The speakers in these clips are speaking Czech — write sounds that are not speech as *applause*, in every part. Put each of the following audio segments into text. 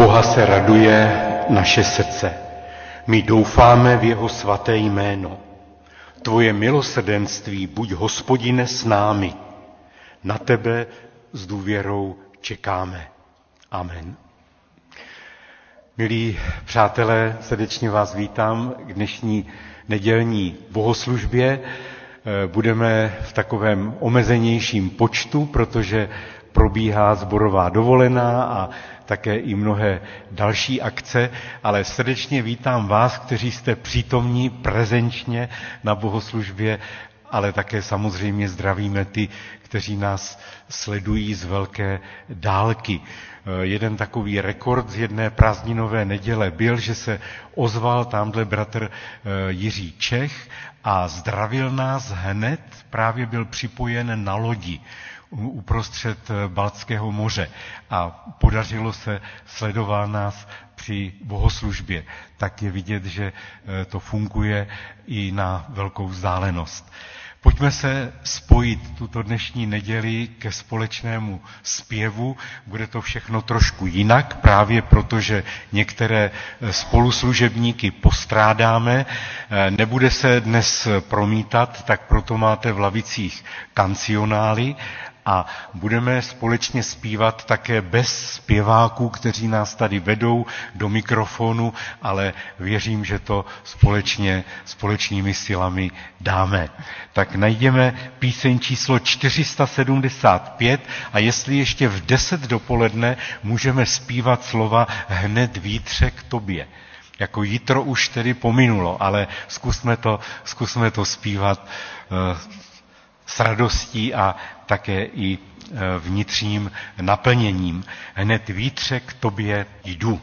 Boha se raduje naše srdce. My doufáme v jeho svaté jméno. Tvoje milosrdenství buď hospodine s námi. Na tebe s důvěrou čekáme. Amen. Milí přátelé, srdečně vás vítám k dnešní nedělní bohoslužbě. Budeme v takovém omezenějším počtu, protože probíhá zborová dovolená a také i mnohé další akce, ale srdečně vítám vás, kteří jste přítomní prezenčně na bohoslužbě, ale také samozřejmě zdravíme ty, kteří nás sledují z velké dálky. Jeden takový rekord z jedné prázdninové neděle byl, že se ozval tamhle bratr Jiří Čech a zdravil nás hned, právě byl připojen na lodi uprostřed Baltského moře a podařilo se, sledoval nás při bohoslužbě. Tak je vidět, že to funguje i na velkou vzdálenost. Pojďme se spojit tuto dnešní neděli ke společnému zpěvu. Bude to všechno trošku jinak, právě protože některé spoluslužebníky postrádáme. Nebude se dnes promítat, tak proto máte v lavicích kancionály a budeme společně zpívat také bez zpěváků, kteří nás tady vedou do mikrofonu, ale věřím, že to společně, společnými silami dáme. Tak najdeme píseň číslo 475 a jestli ještě v 10 dopoledne můžeme zpívat slova hned vítře k tobě. Jako jitro už tedy pominulo, ale zkusme to, zkusme to zpívat uh, s radostí a také i vnitřním naplněním. Hned vítře k tobě jdu.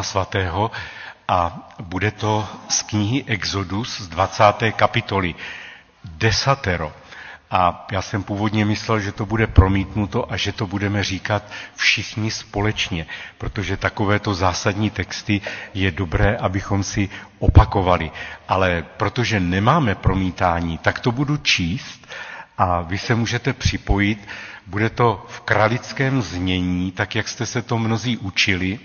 Písma svatého a bude to z knihy Exodus z 20. kapitoly. Desatero. A já jsem původně myslel, že to bude promítnuto a že to budeme říkat všichni společně, protože takovéto zásadní texty je dobré, abychom si opakovali. Ale protože nemáme promítání, tak to budu číst a vy se můžete připojit. Bude to v kralickém znění, tak jak jste se to mnozí učili,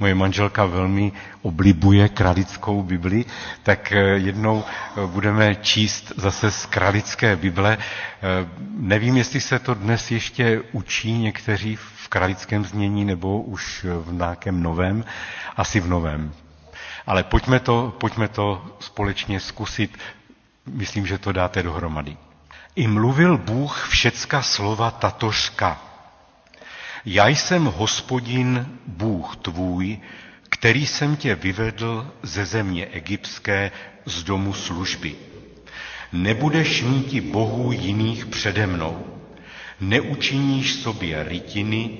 moje manželka velmi oblibuje kralickou Bibli, tak eh, jednou eh, budeme číst zase z kralické Bible. Eh, nevím, jestli se to dnes ještě učí někteří v kralickém znění nebo už v nějakém novém, asi v novém. Ale pojďme to, pojďme to společně zkusit. Myslím, že to dáte dohromady. I mluvil Bůh všecka slova tatořka, já jsem hospodin Bůh tvůj, který jsem tě vyvedl ze země egyptské z domu služby. Nebudeš mít bohů jiných přede mnou. Neučiníš sobě rytiny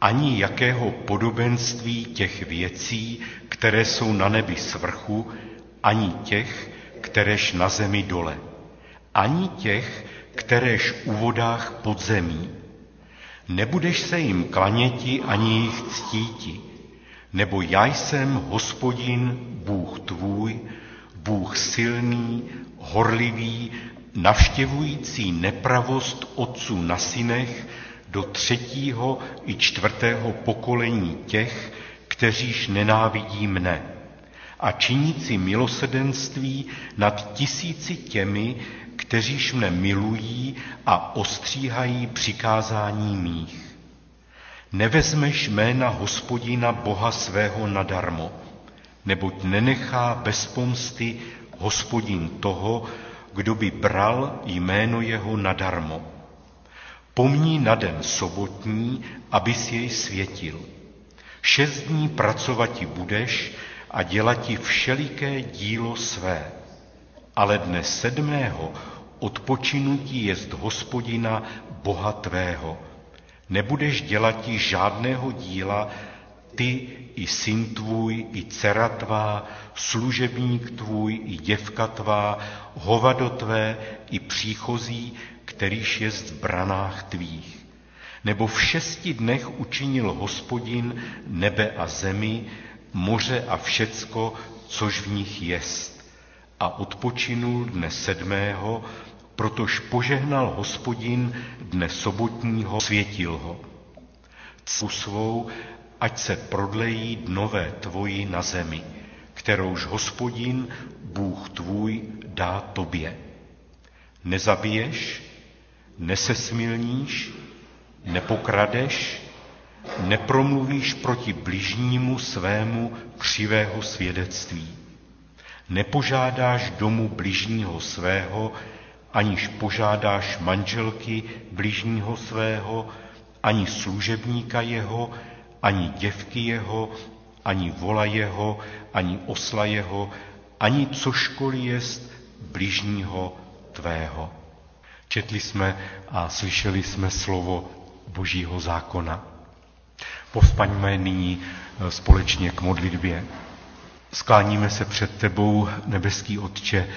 ani jakého podobenství těch věcí, které jsou na nebi svrchu, ani těch, kteréž na zemi dole, ani těch, kteréž u vodách pod zemí Nebudeš se jim klaněti ani jich ctíti, nebo já jsem hospodin, Bůh tvůj, Bůh silný, horlivý, navštěvující nepravost otců na synech do třetího i čtvrtého pokolení těch, kteříž nenávidí mne a činící milosedenství nad tisíci těmi, kteříž mne milují a ostříhají přikázání mých. Nevezmeš jména hospodina Boha svého nadarmo, neboť nenechá bez pomsty hospodin toho, kdo by bral jméno jeho nadarmo. Pomní na den sobotní, abys jej světil. Šest dní pracovati budeš a dělati všeliké dílo své. Ale dne sedmého odpočinutí jest hospodina Boha tvého. Nebudeš dělati žádného díla, ty i syn tvůj, i dcera tvá, služebník tvůj, i děvka tvá, hovado tvé, i příchozí, kterýž jest v branách tvých. Nebo v šesti dnech učinil hospodin nebe a zemi, moře a všecko, což v nich jest. A odpočinul dne sedmého, protož požehnal hospodin dne sobotního, světil ho. Cpu svou, ať se prodlejí dnové tvoji na zemi, kterouž hospodin, Bůh tvůj, dá tobě. Nezabiješ, nesesmilníš, nepokradeš, nepromluvíš proti bližnímu svému křivého svědectví. Nepožádáš domu bližního svého, aniž požádáš manželky bližního svého, ani služebníka jeho, ani děvky jeho, ani vola jeho, ani osla jeho, ani cožkoliv jest bližního tvého. Četli jsme a slyšeli jsme slovo Božího zákona. Povstaňme nyní e, společně k modlitbě. Skláníme se před tebou, nebeský Otče,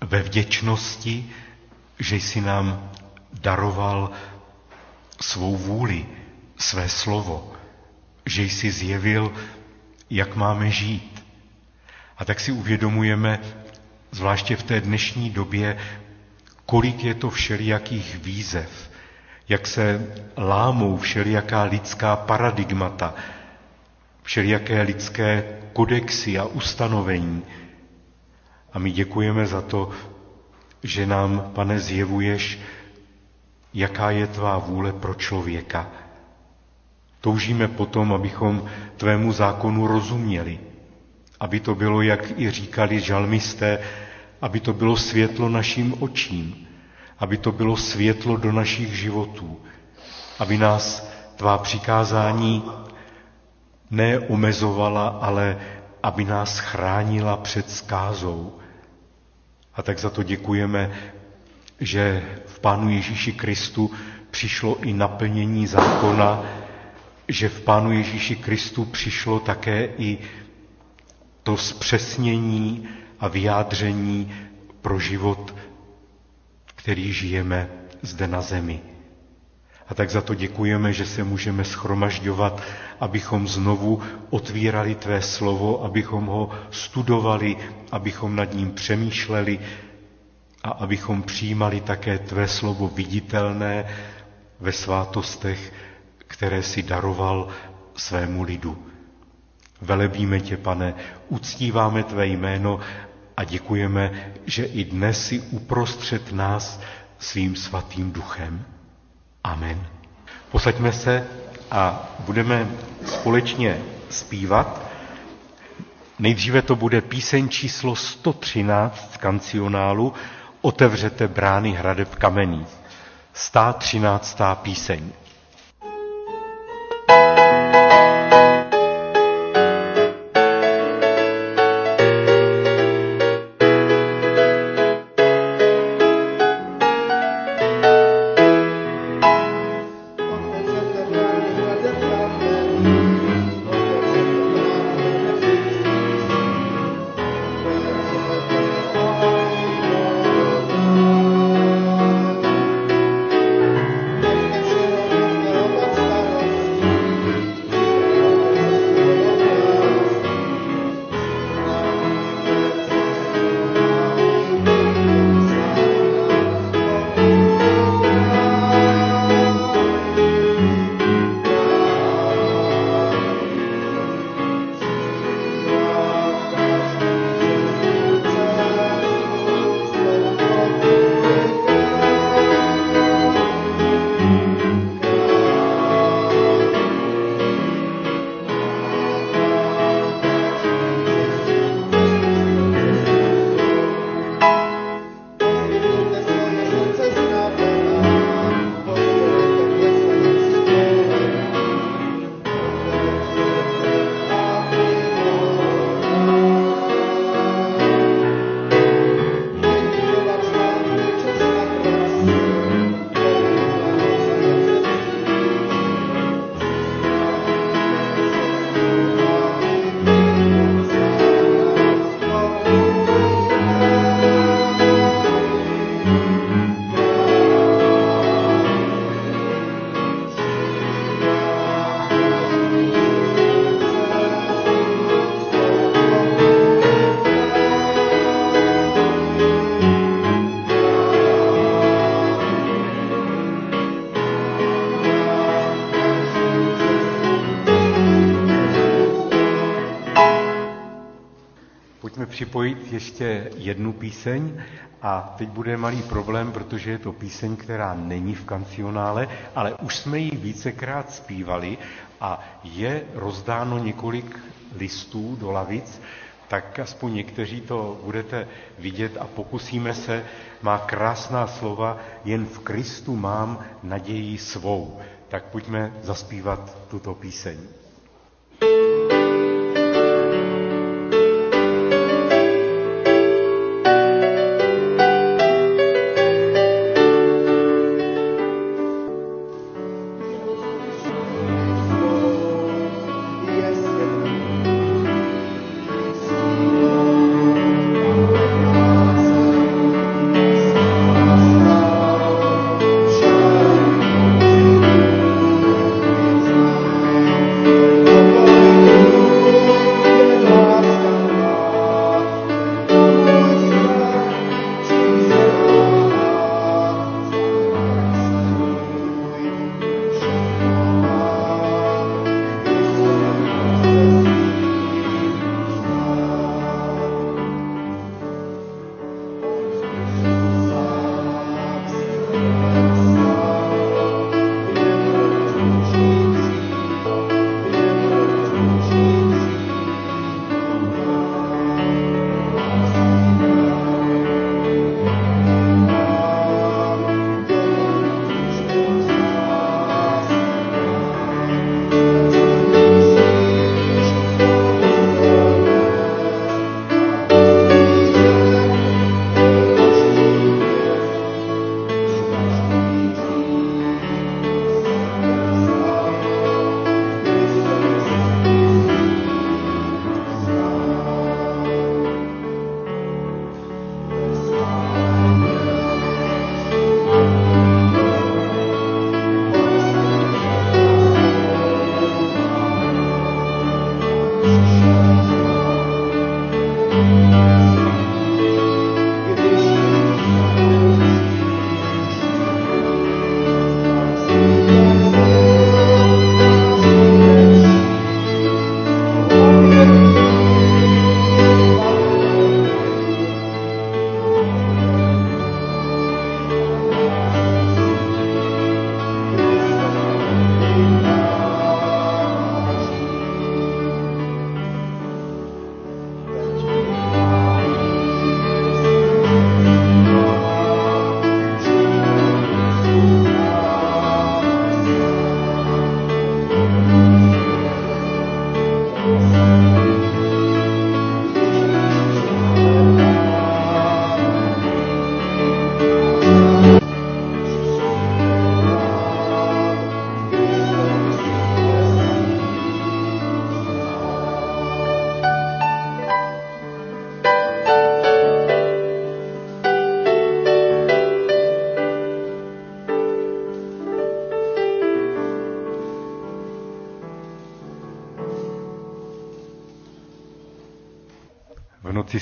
ve vděčnosti, že jsi nám daroval svou vůli, své slovo, že jsi zjevil, jak máme žít. A tak si uvědomujeme, zvláště v té dnešní době, kolik je to všelijakých výzev, jak se lámou všelijaká lidská paradigmata, všelijaké lidské kodexy a ustanovení, a my děkujeme za to, že nám, pane, zjevuješ, jaká je tvá vůle pro člověka. Toužíme potom, abychom tvému zákonu rozuměli, aby to bylo, jak i říkali žalmisté, aby to bylo světlo našim očím, aby to bylo světlo do našich životů, aby nás tvá přikázání neomezovala, ale aby nás chránila před skázou, a tak za to děkujeme, že v Pánu Ježíši Kristu přišlo i naplnění zákona že v Pánu Ježíši Kristu přišlo také i to zpřesnění a vyjádření pro život, který žijeme zde na zemi. A tak za to děkujeme, že se můžeme schromažďovat, abychom znovu otvírali Tvé slovo, abychom ho studovali, abychom nad ním přemýšleli a abychom přijímali také Tvé slovo viditelné ve svátostech, které si daroval svému lidu. Velebíme tě, pane, uctíváme tvé jméno a děkujeme, že i dnes si uprostřed nás svým svatým duchem. Amen. Posaďme se a budeme společně zpívat. Nejdříve to bude píseň číslo 113 z kancionálu Otevřete brány hradeb kamený. 113. píseň. Připojit ještě jednu píseň a teď bude malý problém, protože je to píseň, která není v kancionále, ale už jsme ji vícekrát zpívali a je rozdáno několik listů do lavic, tak aspoň někteří to budete vidět a pokusíme se. Má krásná slova, jen v Kristu mám naději svou. Tak pojďme zaspívat tuto píseň. noci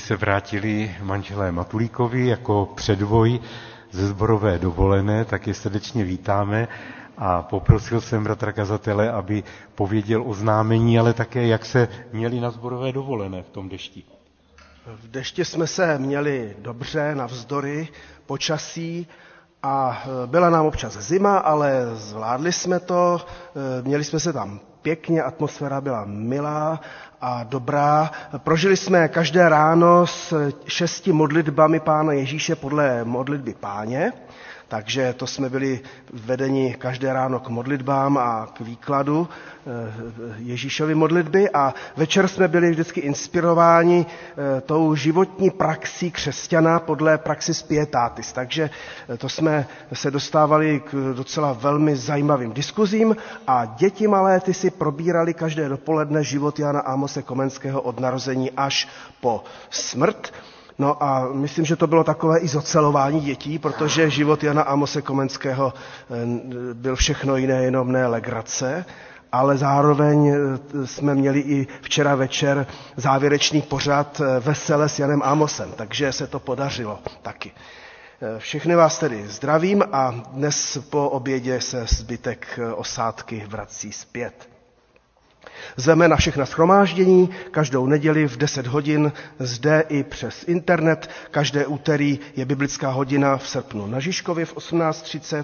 se vrátili manželé Matulíkovi jako předvoj ze zborové dovolené, tak je srdečně vítáme. A poprosil jsem bratra kazatele, aby pověděl oznámení, ale také, jak se měli na zborové dovolené v tom dešti. V dešti jsme se měli dobře, navzdory počasí. A e, byla nám občas zima, ale zvládli jsme to, e, měli jsme se tam pěkně, atmosféra byla milá a dobrá. Prožili jsme každé ráno s šesti modlitbami Pána Ježíše podle modlitby Páně. Takže to jsme byli vedeni každé ráno k modlitbám a k výkladu eh, Ježíšovy modlitby a večer jsme byli vždycky inspirováni eh, tou životní praxí křesťana podle praxis pietatis. Takže eh, to jsme se dostávali k docela velmi zajímavým diskuzím a děti malé ty si probírali každé dopoledne život Jana Amose Komenského od narození až po smrt. No a myslím, že to bylo takové i zocelování dětí, protože život Jana Amose Komenského eh, byl všechno jiné, jenom ne legrace, ale zároveň eh, jsme měli i včera večer závěrečný pořad eh, Vesele s Janem Amosem, takže se to podařilo taky. Všechny vás tedy zdravím a dnes po obědě se zbytek osádky vrací zpět. Zveme na všechna schromáždění každou neděli v 10 hodin zde i přes internet. Každé úterý je biblická hodina v srpnu na Žižkově v 18.30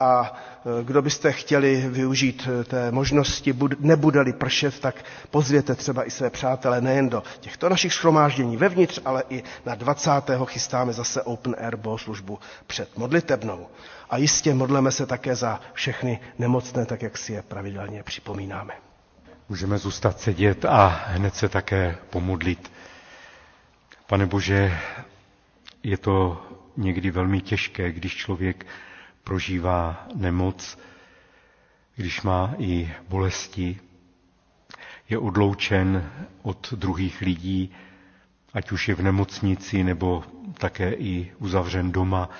a e, kdo byste chtěli využít e, té možnosti, nebude-li pršet, tak pozvěte třeba i své přátele nejen do těchto našich schromáždění vevnitř, ale i na 20. chystáme zase Open Air bohoslužbu před modlitebnou. A jistě modleme se také za všechny nemocné, tak jak si je pravidelně připomínáme. Můžeme zůstat sedět a hned se také pomodlit. Pane Bože, je to někdy velmi těžké, když člověk prožívá nemoc, když má i bolesti, je odloučen od druhých lidí, ať už je v nemocnici nebo také i uzavřen doma.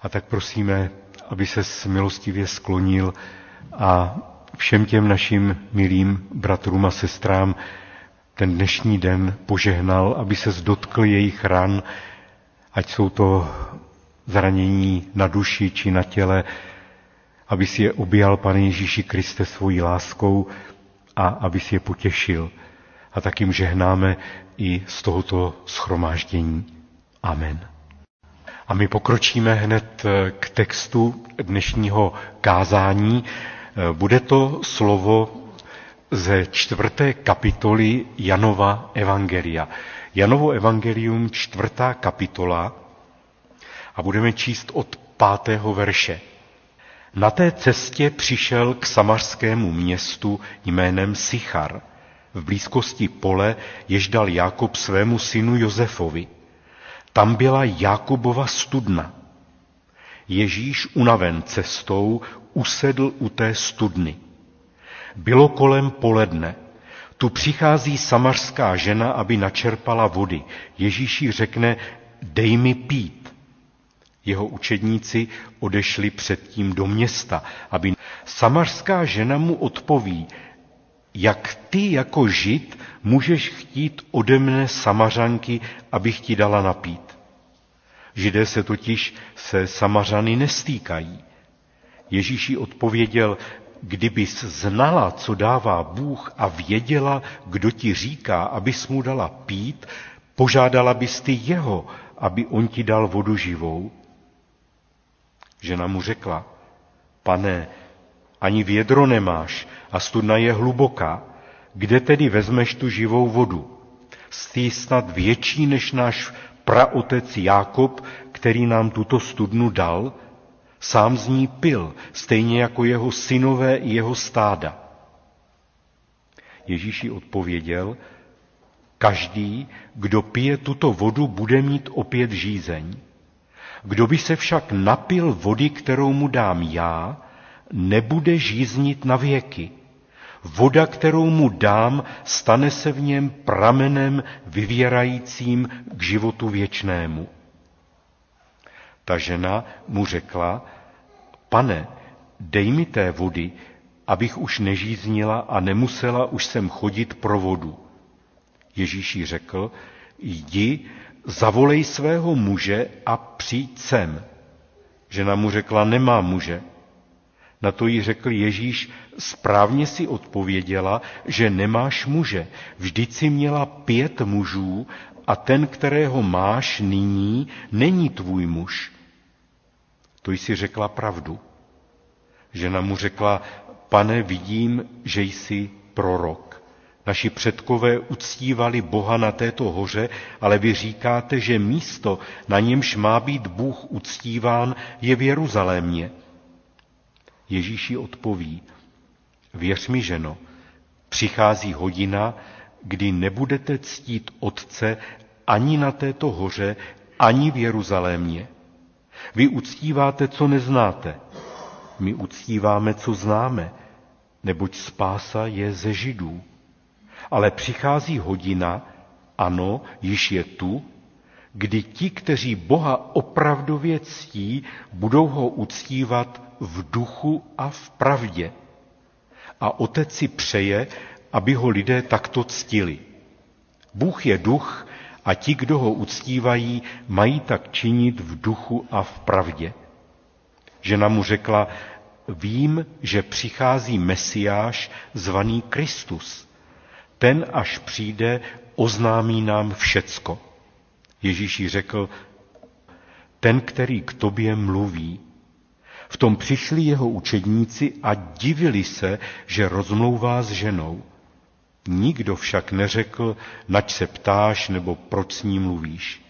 A tak prosíme, aby se milostivě sklonil a všem těm našim milým bratrům a sestrám ten dnešní den požehnal, aby se dotkl jejich ran, ať jsou to zranění na duši či na těle, aby si je objal, Pane Ježíši Kriste, svojí láskou a aby si je potěšil. A tak jim žehnáme i z tohoto schromáždění. Amen. A my pokročíme hned k textu dnešního kázání. Bude to slovo ze čtvrté kapitoly Janova Evangelia. Janovo Evangelium, čtvrtá kapitola, a budeme číst od pátého verše. Na té cestě přišel k samařskému městu jménem Sichar, v blízkosti pole, jež dal Jákob svému synu Josefovi. Tam byla Jákobova studna. Ježíš unaven cestou usedl u té studny. Bylo kolem poledne. Tu přichází samařská žena, aby načerpala vody. Ježíši řekne, dej mi pít. Jeho učedníci odešli předtím do města, aby samařská žena mu odpoví, jak ty jako žid můžeš chtít ode mne samařanky, abych ti dala napít. Židé se totiž se samařany nestýkají. Ježíši odpověděl, kdybys znala, co dává Bůh a věděla, kdo ti říká, abys mu dala pít, požádala bys ty jeho, aby on ti dal vodu živou? Žena mu řekla, pane, ani vědro nemáš a studna je hluboká. Kde tedy vezmeš tu živou vodu? Jsi snad větší než náš praotec Jákob, který nám tuto studnu dal, Sám z ní pil, stejně jako jeho synové i jeho stáda. Ježíši odpověděl, každý, kdo pije tuto vodu, bude mít opět žízeň. Kdo by se však napil vody, kterou mu dám já, nebude žíznit na věky. Voda, kterou mu dám, stane se v něm pramenem vyvěrajícím k životu věčnému. Ta žena mu řekla, pane, dej mi té vody, abych už nežíznila a nemusela už sem chodit pro vodu. Ježíš jí řekl, jdi, zavolej svého muže a přijď sem. Žena mu řekla, nemá muže. Na to jí řekl Ježíš, správně si odpověděla, že nemáš muže. Vždyť si měla pět mužů a ten, kterého máš nyní, není tvůj muž. To jsi řekla pravdu. Žena mu řekla, pane, vidím, že jsi prorok. Naši předkové uctívali Boha na této hoře, ale vy říkáte, že místo, na němž má být Bůh uctíván, je v Jeruzalémě. Ježíši odpoví, věř mi, ženo, přichází hodina, kdy nebudete ctít Otce ani na této hoře, ani v Jeruzalémě. Vy uctíváte, co neznáte. My uctíváme, co známe, neboť spása je ze židů. Ale přichází hodina, ano, již je tu, kdy ti, kteří Boha opravdově ctí, budou ho uctívat v duchu a v pravdě. A otec si přeje, aby ho lidé takto ctili. Bůh je duch a ti, kdo ho uctívají, mají tak činit v duchu a v pravdě. Žena mu řekla, vím, že přichází Mesiáš zvaný Kristus. Ten, až přijde, oznámí nám všecko. Ježíš jí řekl, ten, který k tobě mluví. V tom přišli jeho učedníci a divili se, že rozmlouvá s ženou. Nikdo však neřekl, nač se ptáš nebo proč s ní mluvíš.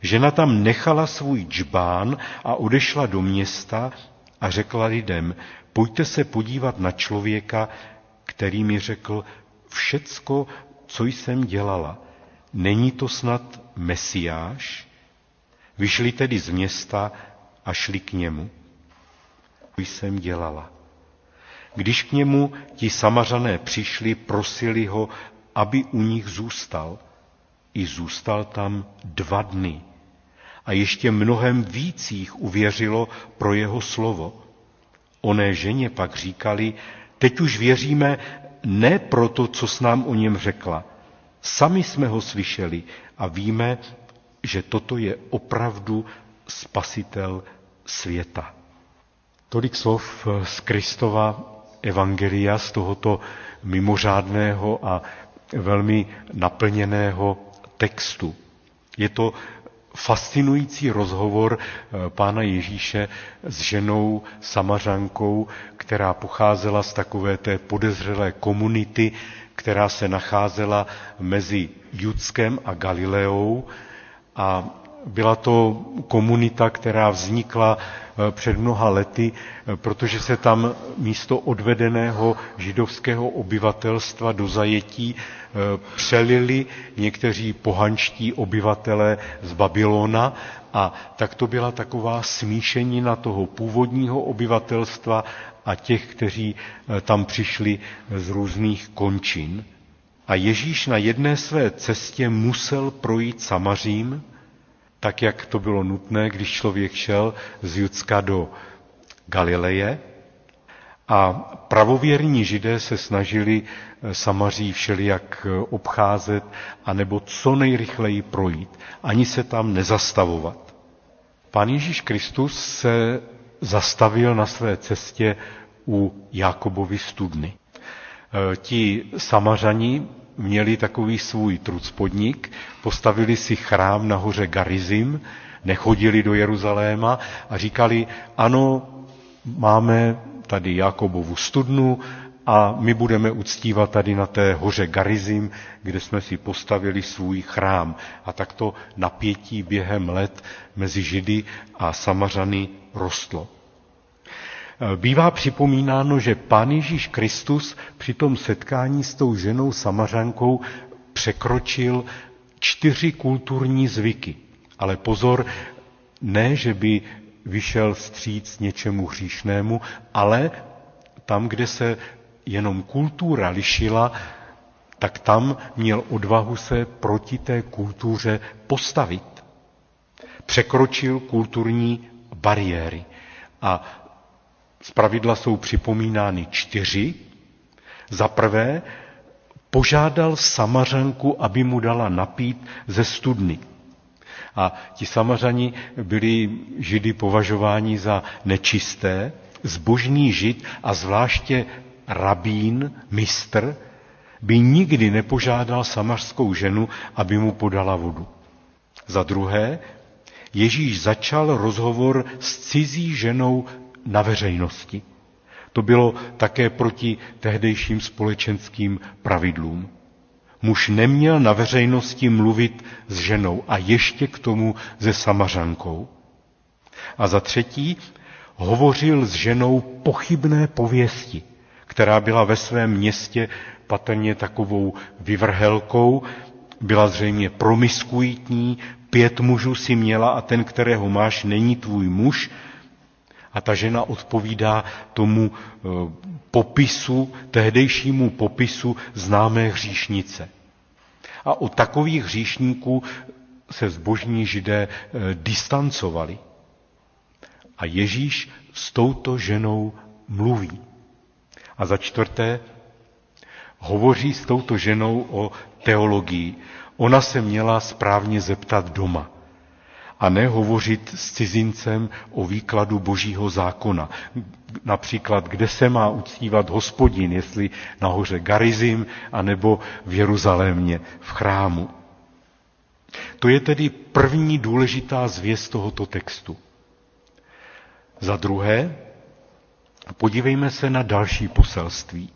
Žena tam nechala svůj džbán a odešla do města a řekla lidem, pojďte se podívat na člověka, který mi řekl, všecko, co jsem dělala, není to snad Mesiáš? Vyšli tedy z města a šli k němu. Co jsem dělala. Když k němu ti samařané přišli, prosili ho, aby u nich zůstal. I zůstal tam dva dny. A ještě mnohem víc jich uvěřilo pro jeho slovo. Oné ženě pak říkali, teď už věříme ne proto, co s nám o něm řekla. Sami jsme ho slyšeli a víme, že toto je opravdu spasitel světa. Tolik slov z Kristova evangelia, z tohoto mimořádného a velmi naplněného textu. Je to fascinující rozhovor eh, pána Ježíše s ženou Samařankou, která pocházela z takové té podezřelé komunity, která se nacházela mezi Judskem a Galileou. A byla to komunita, která vznikla eh, před mnoha lety, eh, protože se tam místo odvedeného židovského obyvatelstva do zajetí eh, přelili někteří pohanští obyvatelé z Babylona. A tak to byla taková smíšenina toho původního obyvatelstva a těch, kteří tam přišli z různých končin. A Ježíš na jedné své cestě musel projít Samařím, tak jak to bylo nutné, když člověk šel z Judska do Galileje. A pravověrní židé se snažili eh, Samaří všelijak eh, obcházet, anebo co nejrychleji projít, ani se tam nezastavovat. Pán Ježíš Kristus se zastavil na své cestě u Jakobovy studny. Eh, ti samařani měli takový svůj trucpodnik, postavili si chrám na hoře Garizim, nechodili do Jeruzaléma a říkali, ano, máme tady Jakobovu studnu a my budeme uctívat tady na té hoře Garizim, kde jsme si postavili svůj chrám. A takto napětí během let mezi Židy a Samařany rostlo. Bývá připomínáno, že Pán Ježíš Kristus při tom setkání s tou ženou samařankou překročil čtyři kulturní zvyky. Ale pozor, ne, že by vyšel stříc něčemu hříšnému, ale tam, kde se jenom kultura lišila, tak tam měl odvahu se proti té kultuře postavit. Překročil kulturní bariéry. A z pravidla jsou připomínány čtyři. Za prvé, požádal samařanku, aby mu dala napít ze studny. A ti samařani byli židy považováni za nečisté, zbožný žid a zvláště rabín, mistr, by nikdy nepožádal samařskou ženu, aby mu podala vodu. Za druhé, Ježíš začal rozhovor s cizí ženou na veřejnosti. To bylo také proti tehdejším společenským pravidlům. Muž neměl na veřejnosti mluvit s ženou a ještě k tomu se samařankou. A za třetí, hovořil s ženou pochybné pověsti, která byla ve svém městě patrně takovou vyvrhelkou, byla zřejmě promiskuitní, pět mužů si měla a ten, kterého máš, není tvůj muž. A ta žena odpovídá tomu eh, popisu, tehdejšímu popisu známé hříšnice. A od takových hříšníků se zbožní židé eh, distancovali. A Ježíš s touto ženou mluví. A za čtvrté, hovoří s touto ženou o teologii. Ona se měla správně zeptat doma a ne hovořit s cizincem o výkladu božího zákona. Například, kde se má uctívat hospodin, jestli nahoře Garizim, anebo v Jeruzalémě, v chrámu. To je tedy první důležitá zvěst tohoto textu. Za druhé, podívejme se na další poselství.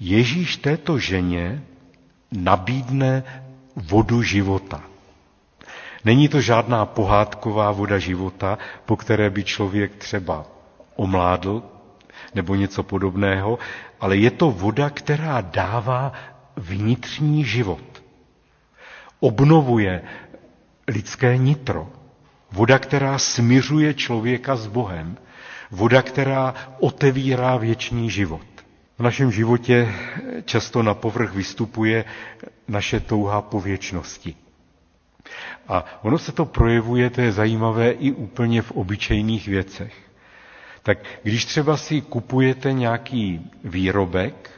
Ježíš této ženě nabídne vodu života. Není to žádná pohádková voda života, po které by člověk třeba omládl nebo něco podobného, ale je to voda, která dává vnitřní život. Obnovuje lidské nitro. Voda, která smiřuje člověka s Bohem. Voda, která otevírá věčný život. V našem životě často na povrch vystupuje naše touha po věčnosti. A ono se to projevuje, to je zajímavé, i úplně v obyčejných věcech. Tak když třeba si kupujete nějaký výrobek,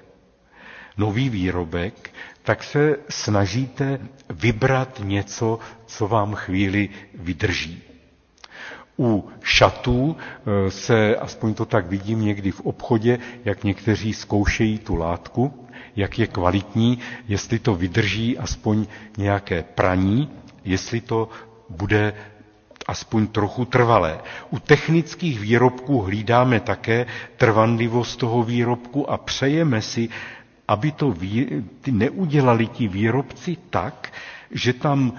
nový výrobek, tak se snažíte vybrat něco, co vám chvíli vydrží. U šatů eh, se, aspoň to tak vidím někdy v obchodě, jak někteří zkoušejí tu látku, jak je kvalitní, jestli to vydrží aspoň nějaké praní, jestli to bude aspoň trochu trvalé. U technických výrobků hlídáme také trvanlivost toho výrobku a přejeme si, aby to ty neudělali ti výrobci tak, že tam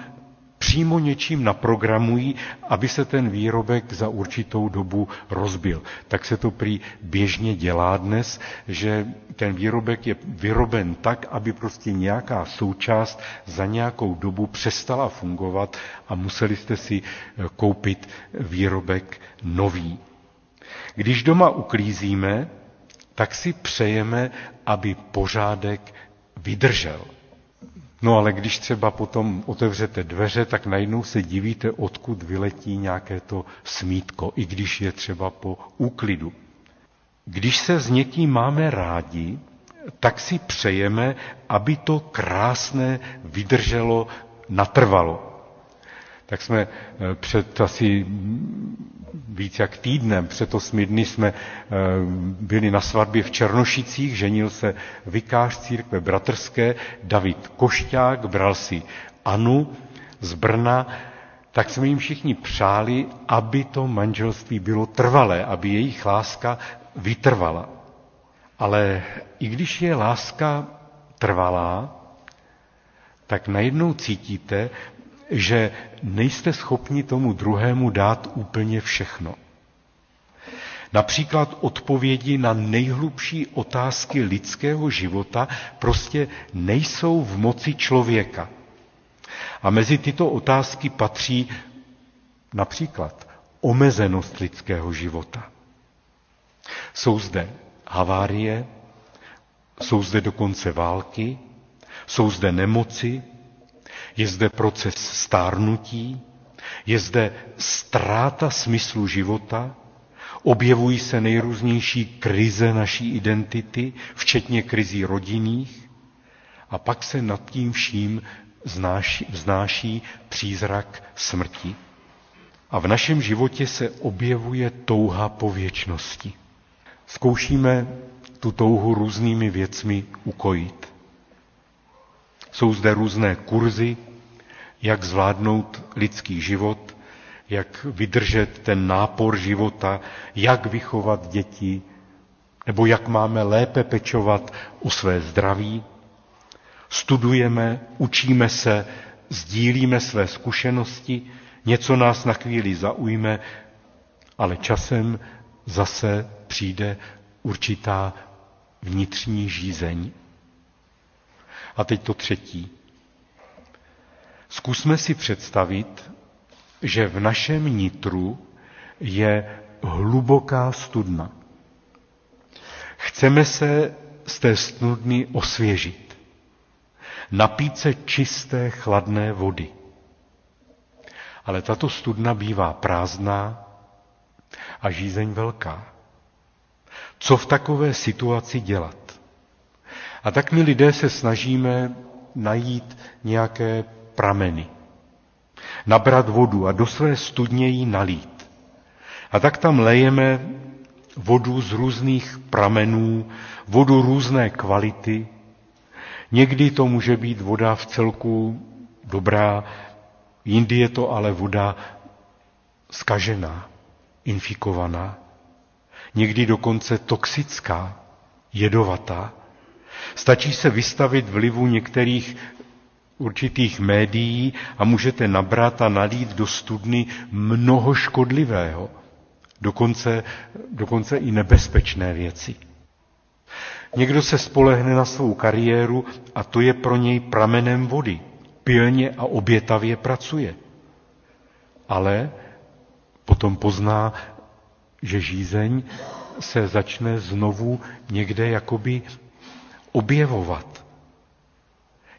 přímo něčím naprogramují, aby se ten výrobek za určitou dobu rozbil. Tak se to prý běžně dělá dnes, že ten výrobek je vyroben tak, aby prostě nějaká součást za nějakou dobu přestala fungovat a museli jste si eh, koupit výrobek nový. Když doma uklízíme, tak si přejeme, aby pořádek vydržel. No ale když třeba potom otevřete dveře, tak najednou se divíte, odkud vyletí nějaké to smítko, i když je třeba po úklidu. Když se s někým máme rádi, tak si přejeme, aby to krásné vydrželo natrvalo. Tak jsme eh, před asi víc jak týdnem, před osmi dny jsme eh, byli na svatbě v Černošicích, ženil se vikář církve bratrské David Košťák, bral si Anu z Brna, tak jsme jim všichni přáli, aby to manželství bylo trvalé, aby jejich láska vytrvala. Ale i když je láska trvalá, tak najednou cítíte, že nejste schopni tomu druhému dát úplně všechno. Například odpovědi na nejhlubší otázky lidského života prostě nejsou v moci člověka. A mezi tyto otázky patří například omezenost lidského života. Jsou zde havárie, jsou zde dokonce války, jsou zde nemoci, je zde proces stárnutí, je zde ztráta smyslu života, objevují se nejrůznější krize naší identity, včetně krizí rodinných, A pak se nad tím vším vznáší, vznáší přízrak smrti. A v našem životě se objevuje touha po věčnosti. Zkoušíme tu touhu různými věcmi ukojit. Jsou zde různé kurzy, jak zvládnout lidský život, jak vydržet ten nápor života, jak vychovat děti, nebo jak máme lépe pečovat o své zdraví. Studujeme, učíme se, sdílíme své zkušenosti, něco nás na chvíli zaujme, ale časem zase přijde určitá vnitřní žízeň. A teď to třetí. Zkusme si představit, že v našem nitru je hluboká studna. Chceme se z té studny osvěžit, napít se čisté chladné vody. Ale tato studna bývá prázdná a žízeň velká. Co v takové situaci dělat? A tak my lidé se snažíme najít nějaké prameny. Nabrat vodu a do své studně ji nalít. A tak tam lejeme vodu z různých pramenů, vodu různé kvality. Někdy to může být voda v celku dobrá, jindy je to ale voda skažená, infikovaná. Někdy dokonce toxická, jedovatá. Stačí se vystavit vlivu některých určitých médií a můžete nabrat a nalít do studny mnoho škodlivého, dokonce, dokonce i nebezpečné věci. Někdo se spolehne na svou kariéru a to je pro něj pramenem vody. Pilně a obětavě pracuje. Ale potom pozná, že žízeň se začne znovu někde jakoby objevovat.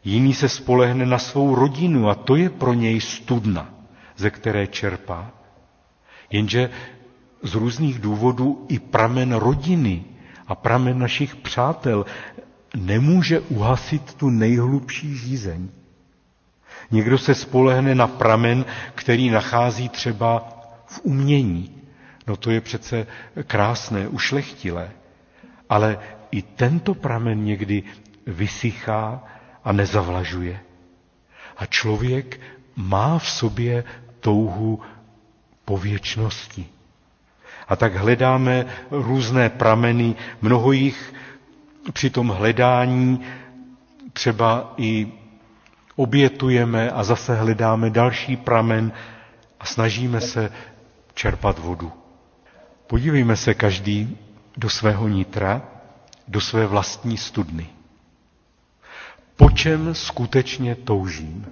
Jiný se spolehne na svou rodinu a to je pro něj studna, ze které čerpá. Jenže z různých důvodů i pramen rodiny a pramen našich přátel nemůže uhasit tu nejhlubší žízeň. Někdo se spolehne na pramen, který nachází třeba v umění. No to je přece krásné, ušlechtilé. Ale i tento pramen někdy vysychá a nezavlažuje. A člověk má v sobě touhu po věčnosti. A tak hledáme různé prameny, mnoho jich při tom hledání třeba i obětujeme a zase hledáme další pramen a snažíme se čerpat vodu. Podívejme se každý do svého nitra do své vlastní studny. Po čem skutečně toužím?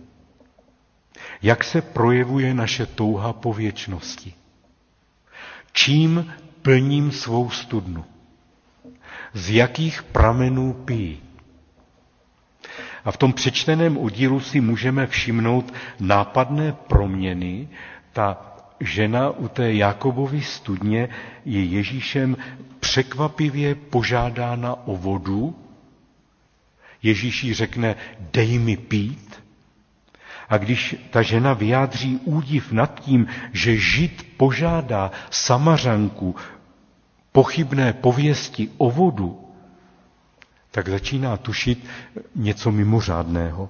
Jak se projevuje naše touha po věčnosti? Čím plním svou studnu? Z jakých pramenů pijí? A v tom přečteném oddílu si můžeme všimnout nápadné proměny. Ta žena u té Jakobovy studně je Ježíšem překvapivě požádána o vodu, Ježíš jí řekne, dej mi pít. A když ta žena vyjádří údiv nad tím, že žid požádá samařanku pochybné pověsti o vodu, tak začíná tušit něco mimořádného.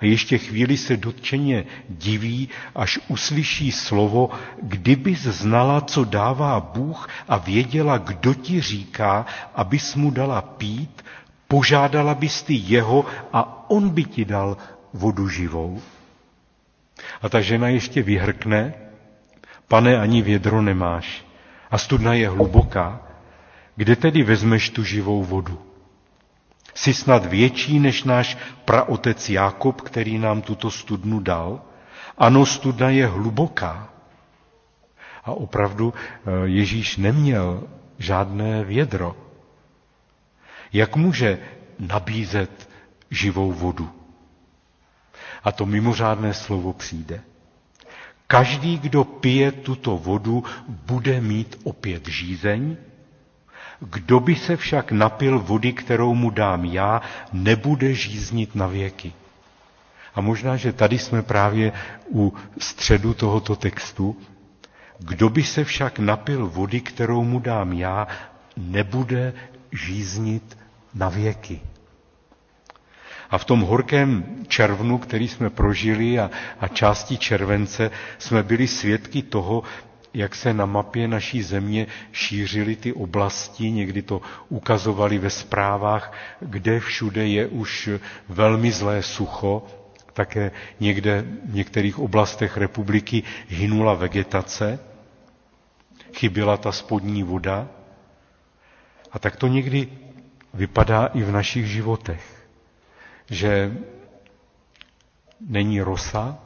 A ještě chvíli se dotčeně diví, až uslyší slovo, kdybys znala, co dává Bůh a věděla, kdo ti říká, abys mu dala pít, požádala bys ty jeho a on by ti dal vodu živou. A ta žena ještě vyhrkne, pane, ani vědro nemáš a studna je hluboká, kde tedy vezmeš tu živou vodu? Jsi snad větší než náš praotec Jákob, který nám tuto studnu dal? Ano, studna je hluboká. A opravdu eh, Ježíš neměl žádné vědro. Jak může nabízet živou vodu? A to mimořádné slovo přijde. Každý, kdo pije tuto vodu, bude mít opět žízeň Kdo by se však napil vody, kterou mu dám já, nebude žíznit na věky. A možná, že tady jsme právě u středu tohoto textu. Kdo by se však napil vody, kterou mu dám já, nebude žíznit na věky. A v tom horkém červnu, který jsme prožili a, a části července, jsme byli svědky toho, jak se na mapě naší země šířily ty oblasti, někdy to ukazovali ve zprávách, kde všude je už velmi zlé sucho, také někde v některých oblastech republiky hynula vegetace, chyběla ta spodní voda. A tak to někdy vypadá i v našich životech, že není rosa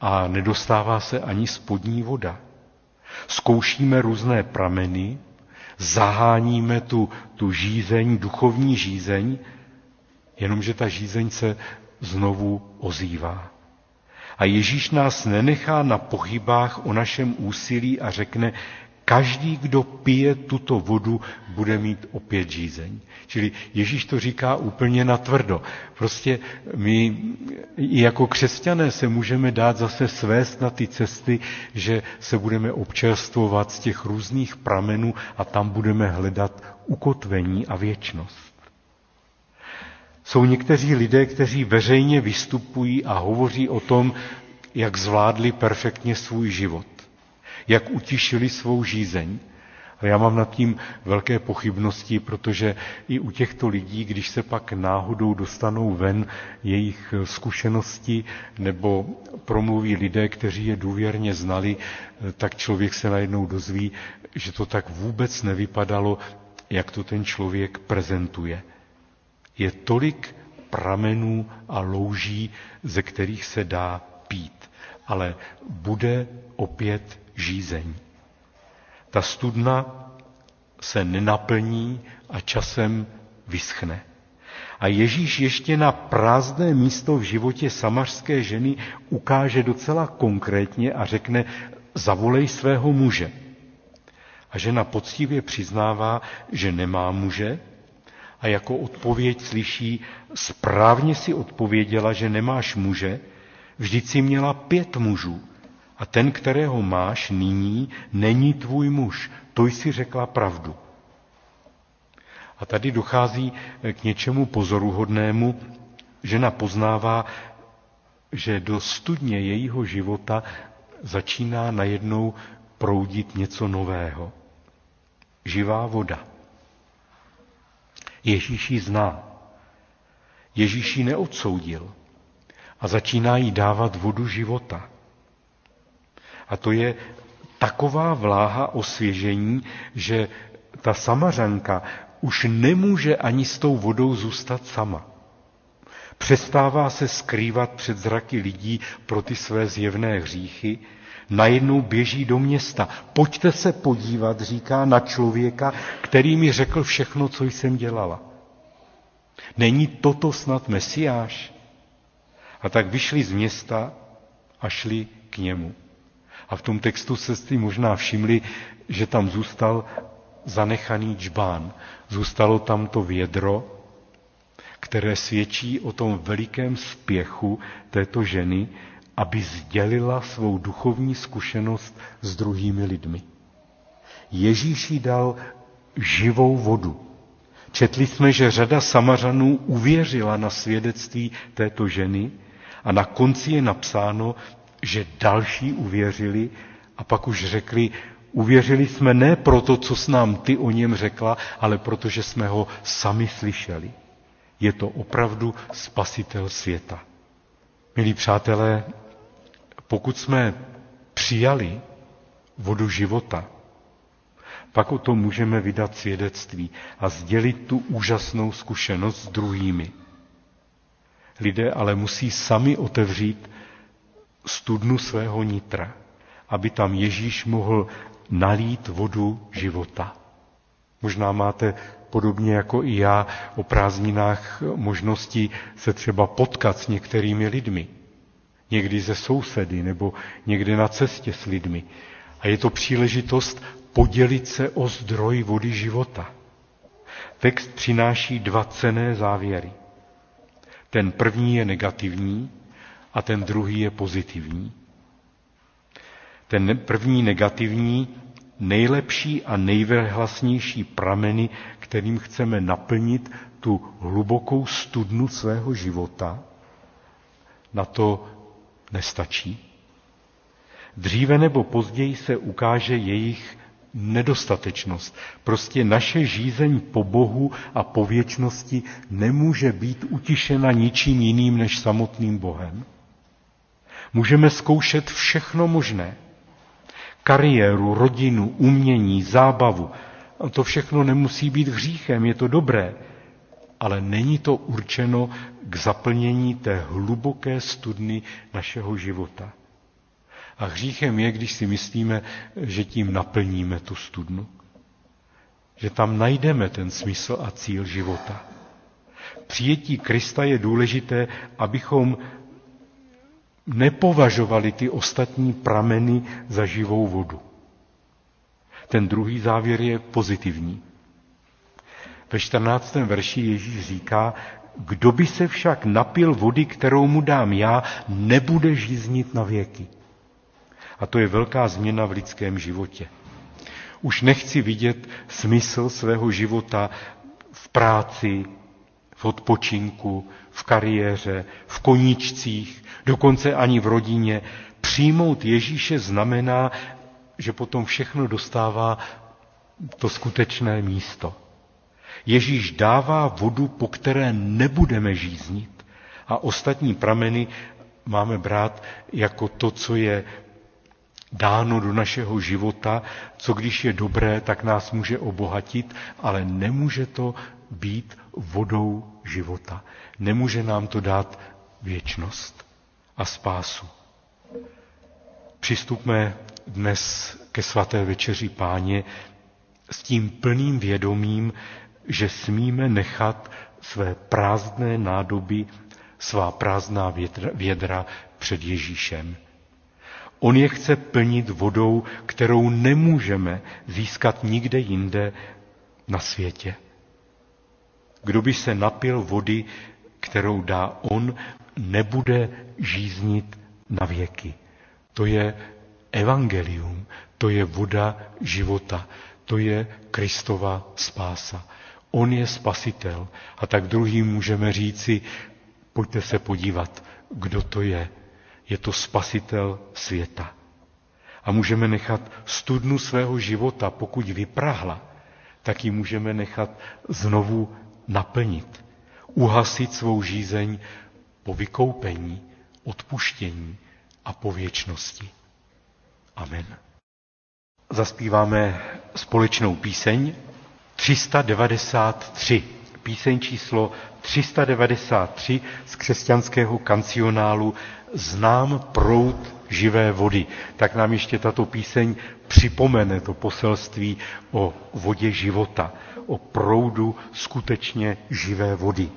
a nedostává se ani spodní voda. Zkoušíme různé prameny, zaháníme tu, tu žízeň, duchovní žízeň, jenomže ta žízeň se znovu ozývá. A Ježíš nás nenechá na pochybách o našem úsilí a řekne, každý, kdo pije tuto vodu, bude mít opět žízeň. Čili Ježíš to říká úplně natvrdo. Prostě my i jako křesťané se můžeme dát zase svést na ty cesty, že se budeme občerstvovat z těch různých pramenů a tam budeme hledat ukotvení a věčnost. Jsou někteří lidé, kteří veřejně vystupují a hovoří o tom, jak zvládli perfektně svůj život, jak utišili svou žízeň. A já mám nad tím velké pochybnosti, protože i u těchto lidí, když se pak náhodou dostanou ven jejich zkušenosti nebo promluví lidé, kteří je důvěrně znali, tak člověk se najednou dozví, že to tak vůbec nevypadalo, jak to ten člověk prezentuje. Je tolik pramenů a louží, ze kterých se dá pít, ale bude opět žízeň. Ta studna se nenaplní a časem vyschne. A Ježíš ještě na prázdné místo v životě samařské ženy ukáže docela konkrétně a řekne, zavolej svého muže. A žena poctivě přiznává, že nemá muže, a jako odpověď slyší, správně si odpověděla, že nemáš muže, vždyť si měla pět mužů a ten, kterého máš nyní, není tvůj muž. To jsi řekla pravdu. A tady dochází k něčemu pozoruhodnému. Žena poznává, že do studně jejího života začíná najednou proudit něco nového. Živá voda. Ježíš ji zná. Ježíš ji neodsoudil a začíná jí dávat vodu života. A to je taková vláha osvěžení, že ta samařanka už nemůže ani s tou vodou zůstat sama. Přestává se skrývat před zraky lidí pro ty své zjevné hříchy, najednou běží do města. Pojďte se podívat, říká na člověka, který mi řekl všechno, co jsem dělala. Není toto snad Mesiáš? A tak vyšli z města a šli k němu. A v tom textu se si možná všimli, že tam zůstal zanechaný čbán. Zůstalo tam to vědro, které svědčí o tom velikém spěchu této ženy, aby sdělila svou duchovní zkušenost s druhými lidmi. Ježíš jí dal živou vodu. Četli jsme, že řada samařanů uvěřila na svědectví této ženy a na konci je napsáno, že další uvěřili a pak už řekli, uvěřili jsme ne proto, co s nám ty o něm řekla, ale protože jsme ho sami slyšeli. Je to opravdu spasitel světa. Milí přátelé, pokud jsme přijali vodu života, pak o tom můžeme vydat svědectví a sdělit tu úžasnou zkušenost s druhými. Lidé ale musí sami otevřít studnu svého nitra, aby tam Ježíš mohl nalít vodu života. Možná máte podobně jako i já o prázdninách možnosti se třeba potkat s některými lidmi někdy ze sousedy nebo někde na cestě s lidmi. A je to příležitost podělit se o zdroj vody života. Text přináší dva cené závěry. Ten první je negativní a ten druhý je pozitivní. Ten první negativní, nejlepší a nejvehlasnější prameny, kterým chceme naplnit tu hlubokou studnu svého života, na to nestačí. Dříve nebo později se ukáže jejich nedostatečnost. Prostě naše žízeň po Bohu a po věčnosti nemůže být utišena ničím jiným než samotným Bohem. Můžeme zkoušet všechno možné. Kariéru, rodinu, umění, zábavu. To všechno nemusí být hříchem, je to dobré, ale není to určeno k zaplnění té hluboké studny našeho života. A hříchem je, když si myslíme, že tím naplníme tu studnu. Že tam najdeme ten smysl a cíl života. Přijetí Krista je důležité, abychom nepovažovali ty ostatní prameny za živou vodu. Ten druhý závěr je pozitivní. Ve 14. verši Ježíš říká, kdo by se však napil vody, kterou mu dám já, nebude žíznit na věky. A to je velká změna v lidském životě. Už nechci vidět smysl svého života v práci, v odpočinku, v kariéře, v koníčcích, dokonce ani v rodině. Přijmout Ježíše znamená, že potom všechno dostává to skutečné místo. Ježíš dává vodu, po které nebudeme žíznit. A ostatní prameny máme brát jako to, co je dáno do našeho života, co když je dobré, tak nás může obohatit, ale nemůže to být vodou života. Nemůže nám to dát věčnost a spásu. Přistupme dnes ke svaté večeři páně s tím plným vědomím, že smíme nechat své prázdné nádoby, svá prázdná vědra, před Ježíšem. On je chce plnit vodou, kterou nemůžeme získat nikde jinde na světě. Kdo by se napil vody, kterou dá on, nebude žíznit na věky. To je evangelium, to je voda života, to je Kristova spása. On je spasitel. A tak druhým můžeme říci, pojďte se podívat, kdo to je. Je to spasitel světa. A můžeme nechat studnu svého života, pokud vyprahla, tak ji můžeme nechat znovu naplnit. Uhasit svou žízeň po vykoupení, odpuštění a po věčnosti. Amen. Zaspíváme společnou píseň 393. Píseň číslo 393 z křesťanského kancionálu Znám prout živé vody. Tak nám ještě tato píseň připomene to poselství o vodě života, o proudu skutečně živé vody.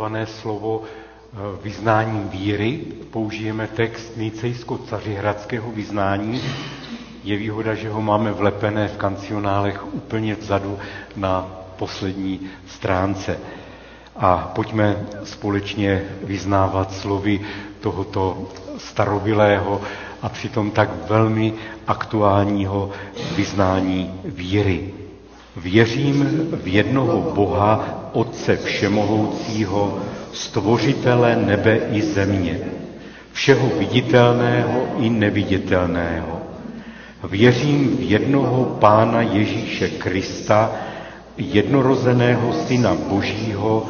Zvěstované slovo eh, vyznání víry. Použijeme text Nicejsko-Cařihradského vyznání. Je výhoda, že ho máme vlepené v kancionálech úplně vzadu na poslední stránce. A pojďme společně vyznávat slovy tohoto starobilého a přitom tak velmi aktuálního vyznání víry. Věřím v jednoho Boha, Otce Všemohoucího, Stvořitele nebe i země, všeho viditelného i neviditelného. Věřím v jednoho Pána Ježíše Krista, jednorozeného Syna Božího,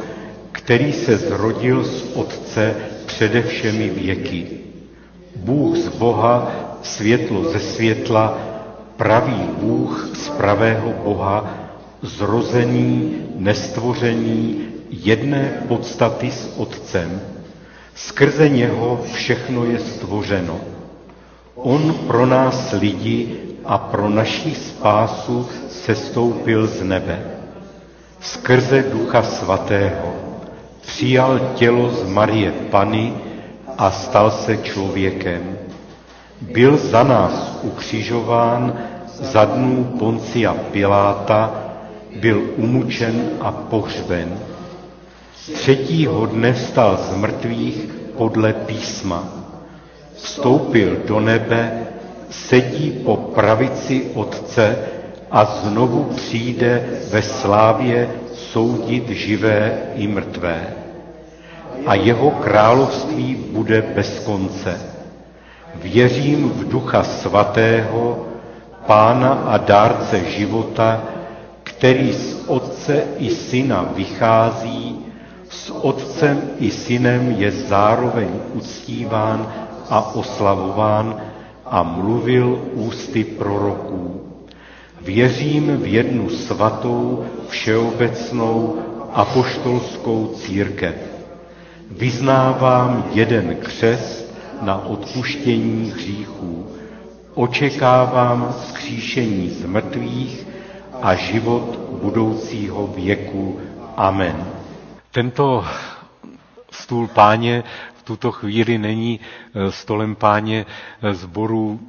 který se zrodil z Otce přede všemi věky. Bůh z Boha, světlo ze světla, pravý Bůh z pravého Boha, zrozený, nestvoření, jedné podstaty s Otcem. Skrze něho všechno je stvořeno. On pro nás lidi a pro naši spásu sestoupil z nebe. Skrze Ducha Svatého přijal tělo z Marie Pany a stal se člověkem. Byl za nás ukřižován za dnů Poncia Piláta, byl umučen a pohřben. Třetího dne vstal z mrtvých podle písma. Vstoupil do nebe, sedí po pravici Otce a znovu přijde ve slávě soudit živé i mrtvé. A jeho království bude bez konce. Věřím v Ducha Svatého, Pána a dárce života, který z Otce i Syna vychází, s Otcem i Synem je zároveň uctíván a oslavován a mluvil ústy proroků. Věřím v jednu svatou, všeobecnou, apoštolskou církev. Vyznávám jeden křest na odpuštění hříchů. Očekávám vzkříšení z mrtvých a život budoucího věku. Amen. Tento stůl páně v tuto chvíli není eh, stolem páně zboru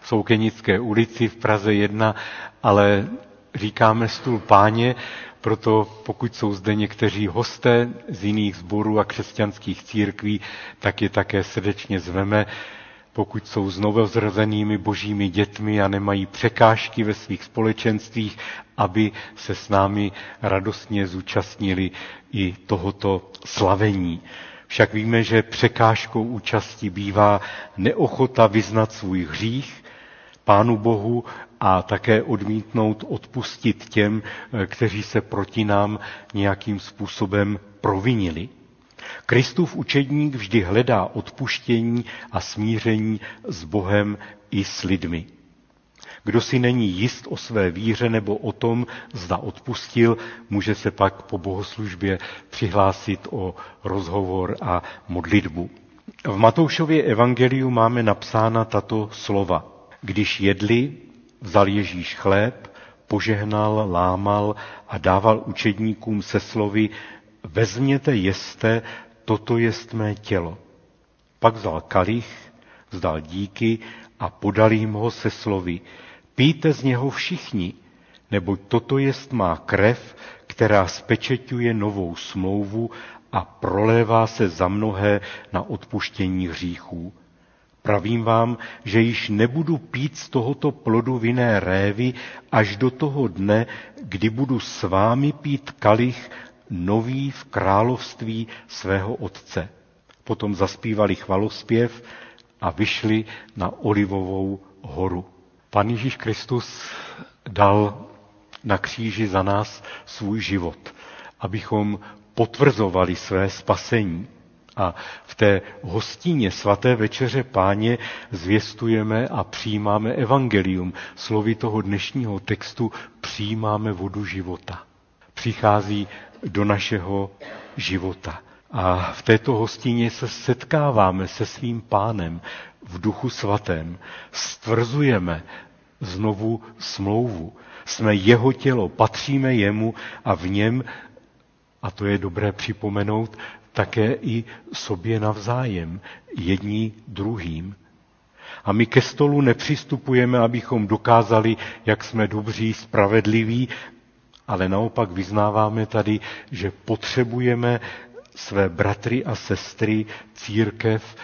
v Soukenické ulici v Praze 1, ale říkáme stůl páně, proto pokud jsou zde někteří hosté z jiných sborů a křesťanských církví, tak je také srdečně zveme, pokud jsou znovuzrozenými božími dětmi a nemají překážky ve svých společenstvích, aby se s námi radostně zúčastnili i tohoto slavení. Však víme, že překážkou účasti bývá neochota vyznat svůj hřích Pánu Bohu a také odmítnout odpustit těm, kteří se proti nám nějakým způsobem provinili. Kristův učedník vždy hledá odpuštění a smíření s Bohem i s lidmi. Kdo si není jist o své víře nebo o tom, zda odpustil, může se pak po bohoslužbě přihlásit o rozhovor a modlitbu. V Matoušově evangeliu máme napsána tato slova. Když jedli, vzal Ježíš chléb, požehnal, lámal a dával učedníkům se slovy vezměte, jeste, toto jest mé tělo. Pak vzal kalich, vzdal díky a podal jim ho se slovy Píte z něho všichni, neboť toto jest má krev, která spečeťuje novou smlouvu a prolévá se za mnohé na odpuštění hříchů. Pravím vám, že již nebudu pít z tohoto plodu vinné révy až do toho dne, kdy budu s vámi pít kalich nový v království svého otce. Potom zaspívali chvalospěv a vyšli na Olivovou horu. Pan Ježíš Kristus dal na kříži za nás svůj život, abychom potvrzovali své spasení. A v té hostině svaté večeře páně zvěstujeme a přijímáme evangelium. Slovy toho dnešního textu přijímáme vodu života. Přichází do našeho života. A v této hostině se setkáváme se svým pánem v duchu svatém. Stvrzujeme znovu smlouvu. Jsme jeho tělo, patříme jemu a v něm to je dobré připomenout také i sobě navzájem, jední druhým. A my ke stolu nepřistupujeme, abychom dokázali, jak jsme dobří, spravedliví, ale naopak vyznáváme tady, že potřebujeme své bratry a sestry, církev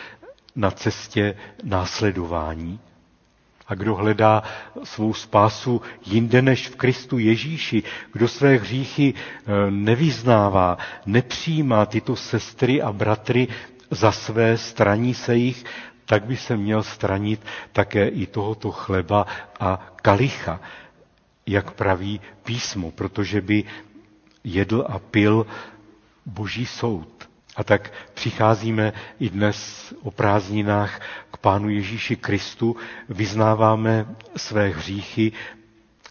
na cestě následování. A kdo hledá svou spásu jinde než v Kristu Ježíši, kdo své hříchy e, nevyznává, nepřijímá tyto sestry a bratry za své, straní se jich, tak by se měl stranit také i tohoto chleba a kalicha, jak praví písmo, protože by jedl a pil boží soud. A tak přicházíme i dnes o prázdninách k Pánu Ježíši Kristu, vyznáváme své hříchy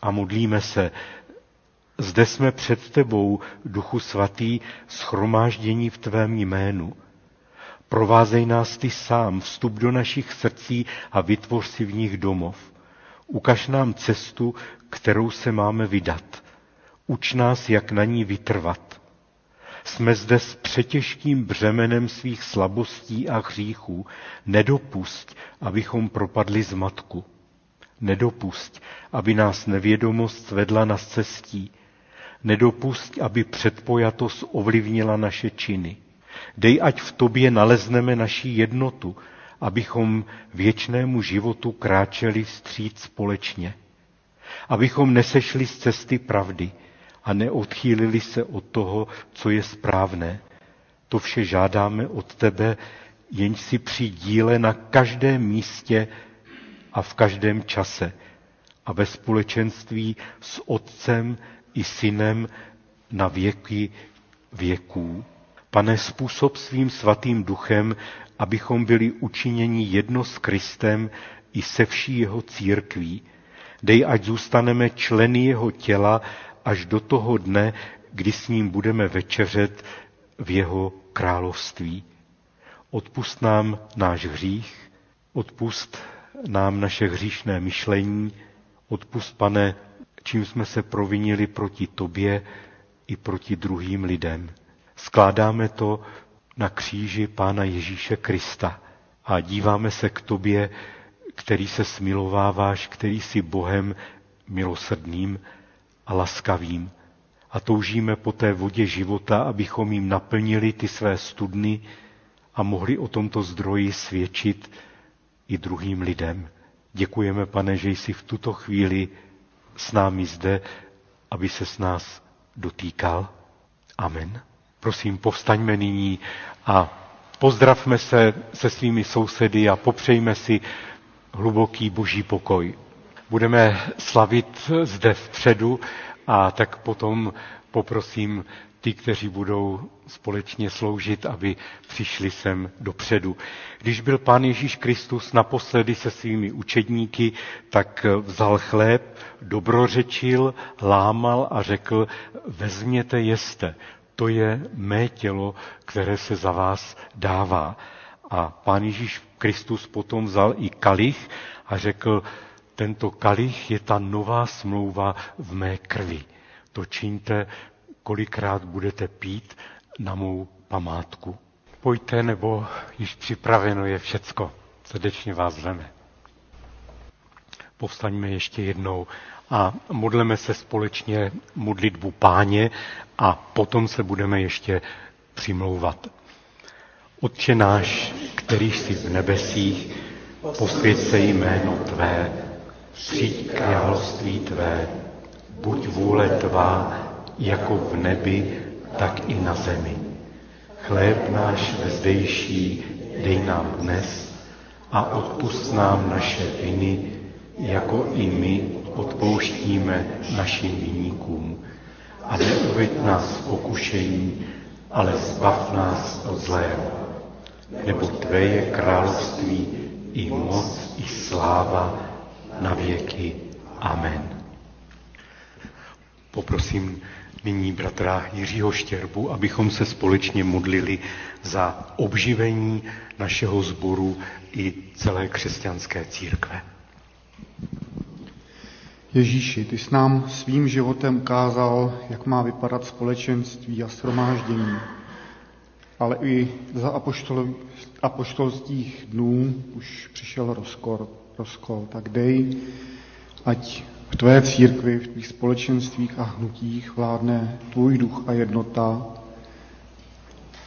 a modlíme se. Zde jsme před tebou, Duchu Svatý, schromáždění v tvém jménu. Provázej nás ty sám, vstup do našich srdcí a vytvoř si v nich domov. Ukaž nám cestu, kterou se máme vydat. Uč nás, jak na ní vytrvat. Jsme zde s přetěžkým břemenem svých slabostí a hříchů. Nedopust, abychom propadli z matku. Nedopust, aby nás nevědomost vedla na cestí. Nedopust, aby předpojatost ovlivnila naše činy. Dej, ať v tobě nalezneme naši jednotu, abychom věčnému životu kráčeli vstříc společně. Abychom nesešli z cesty pravdy a neodchýlili se od toho, co je správné. To vše žádáme od tebe, jenž si při díle na každém místě a v každém čase a ve společenství s Otcem i Synem na věky věků. Pane, způsob svým svatým duchem, abychom byli učiněni jedno s Kristem i se vší jeho církví. Dej, ať zůstaneme členy jeho těla až do toho dne, kdy s ním budeme večeřet v jeho království. Odpust nám náš hřích, odpust nám naše hříšné myšlení, odpust, pane, čím jsme se provinili proti tobě i proti druhým lidem. Skládáme to na kříži Pána Ježíše Krista a díváme se k tobě, který se smilováváš, který jsi Bohem milosrdným a laskavým. A toužíme po té vodě života, abychom jim naplnili ty své studny a mohli o tomto zdroji svědčit i druhým lidem. Děkujeme, pane, že jsi v tuto chvíli s námi zde, aby se s nás dotýkal. Amen. Prosím, povstaňme nyní a pozdravme se se svými sousedy a popřejme si hluboký boží pokoj. Budeme slavit zde vpředu a tak potom poprosím ty, kteří budou společně sloužit, aby přišli sem dopředu. Když byl pán Ježíš Kristus naposledy se svými učedníky, tak vzal chléb, dobrořečil, lámal a řekl, vezměte, jeste, to je mé tělo, které se za vás dává. A pán Ježíš Kristus potom vzal i kalich a řekl, tento kalich je ta nová smlouva v mé krvi. To čiňte, kolikrát budete pít na mou památku. Pojďte, nebo již připraveno je všecko. Srdečně vás zveme. Povstaňme ještě jednou a modleme se společně modlitbu páně a potom se budeme ještě přimlouvat. Otče náš, který jsi v nebesích, posvěd se jméno Tvé, přijď království Tvé, buď vůle Tvá, jako v nebi, tak i na zemi. Chléb náš zdejší dej nám dnes a odpust nám naše viny, jako i my odpouštíme našim viníkům. A neuveď nás v pokušení, ale zbav nás od zlého. Nebo Tvé je království i moc, i sláva na věky. Amen. Poprosím nyní bratra Jiřího Štěrbu, abychom se společně modlili za obživení našeho sboru i celé křesťanské církve. Ježíši, ty jsi nám svým životem ukázal, jak má vypadat společenství a shromáždění. Ale i za apoštol, apoštolských dnů už přišel rozkor, rozkol. Tak dej, ať v tvé církvi, v tvých společenstvích a hnutích vládne tvůj duch a jednota,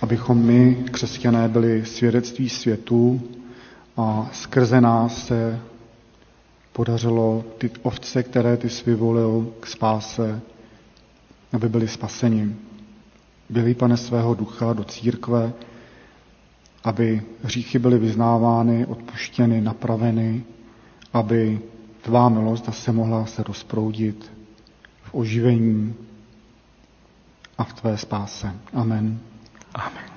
abychom my, křesťané, byli svědectví světu a skrze nás se podařilo ty ovce, které ty jsi vyvolil k spáse, aby byli spaseni. Byli, pane, svého ducha do církve, aby hříchy byly vyznávány, odpuštěny, napraveny, aby tvá milost se mohla se rozproudit v oživení a v tvé spáse. Amen. Amen.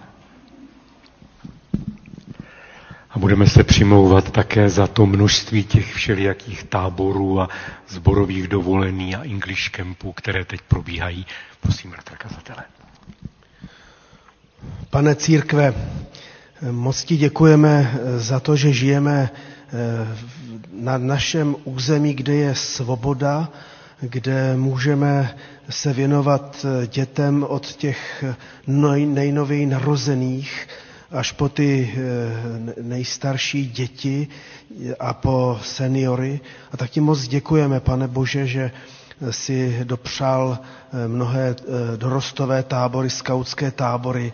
A budeme se přimlouvat také za to množství těch všelijakých táborů a zborových dovolení a English campů, které teď probíhají. Prosím, bratr kazatele. Pane církve, moc ti děkujeme za to, že žijeme eh, na našem území, kde je svoboda, kde můžeme se věnovat eh, dětem od těch nejnověji narozených až po ty eh, nejstarší děti a po seniory. A tak ti moc děkujeme, pane Bože, že si dopřál eh, mnohé dorostové tábory, skautské tábory,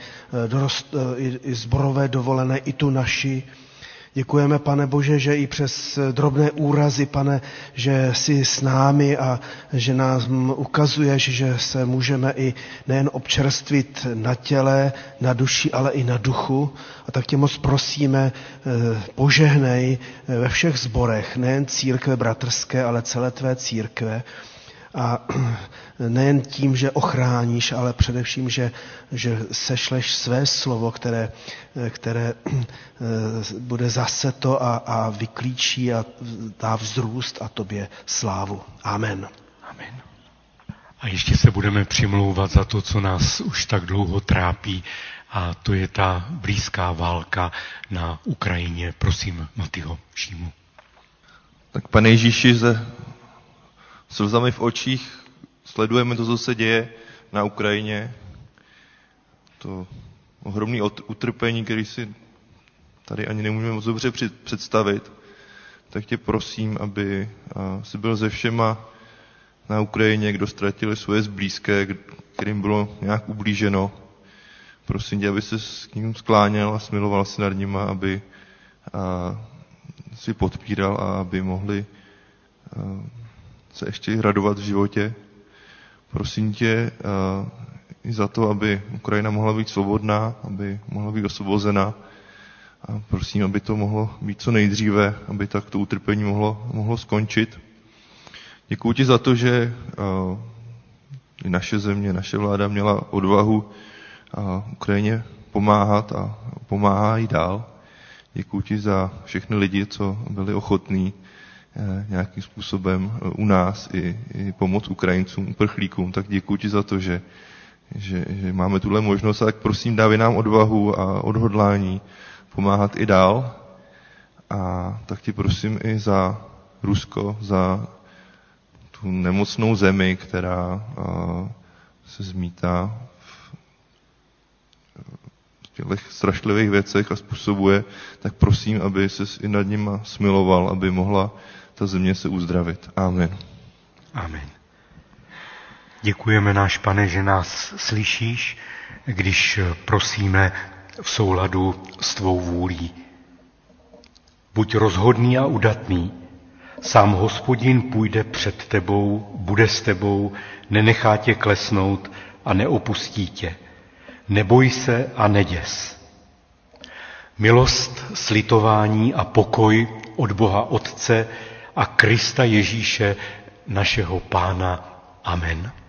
dorost, i zborové dovolené, i tu naši. Děkujeme, pane Bože, že i přes drobné úrazy, pane, že jsi s námi a že nás ukazuješ, že se můžeme i nejen občerstvit na těle, na duši, ale i na duchu. A tak tě moc prosíme, eh, požehnej eh, ve všech zborech, nejen církve bratrské, ale celé tvé církve a *clears throat* nejen tím, že ochráníš, ale především, že, že sešleš své slovo, které, které eh, bude zase to a, a vyklíčí a dá vzrůst a tobě slávu. Amen. Amen. A ještě se budeme přimlouvat za to, co nás už tak dlouho trápí, a to je ta blízká válka na Ukrajině. Prosím, Matyho Šímu. Tak pane Ježíši, ze slzami v očích sledujeme to, co se děje na Ukrajině. To ohromné utrpení, který si tady ani nemůžeme moc dobře představit. Tak tě prosím, aby si byl ze všema na Ukrajině, kdo ztratili svoje zblízké, kterým bylo nějak ublíženo. Prosím tě, aby se s ním skláněl a smiloval se nad nima, aby si podpíral a aby mohli se ještě radovat v životě. Prosím tě uh, i za to, aby Ukrajina mohla být svobodná, aby mohla být osvobozena. A prosím, aby to mohlo být co nejdříve, aby tak to utrpení mohlo, mohlo skončit. Děkuji ti za to, že uh, i naše země, naše vláda měla odvahu uh, Ukrajině pomáhat a pomáhá i dál. Děkuji ti za všechny lidi, co byli ochotní Eh, nějakým způsobem eh, u nás i, i pomoc Ukrajincům, uprchlíkům, tak děkuji ti za to, že, že, že máme tuhle možnost. A tak prosím dávej nám odvahu a odhodlání pomáhat i dál. A tak ti prosím i za Rusko, za tu nemocnou zemi, která uh, se zmítá v těchto strašlivých věcech a způsobuje, tak prosím, aby se i nad nima smiloval, aby mohla ta země se uzdravit. Amen. Amen. Děkujeme, náš pane, že nás slyšíš, když prosíme v souladu s tvou vůlí. Buď rozhodný a udatný. Sám hospodin půjde před tebou, bude s tebou, nenechá tě klesnout a neopustí tě. Neboj se a neděs. Milost, slitování a pokoj od Boha Otce a Krista Ježíše, našeho Pána. Amen.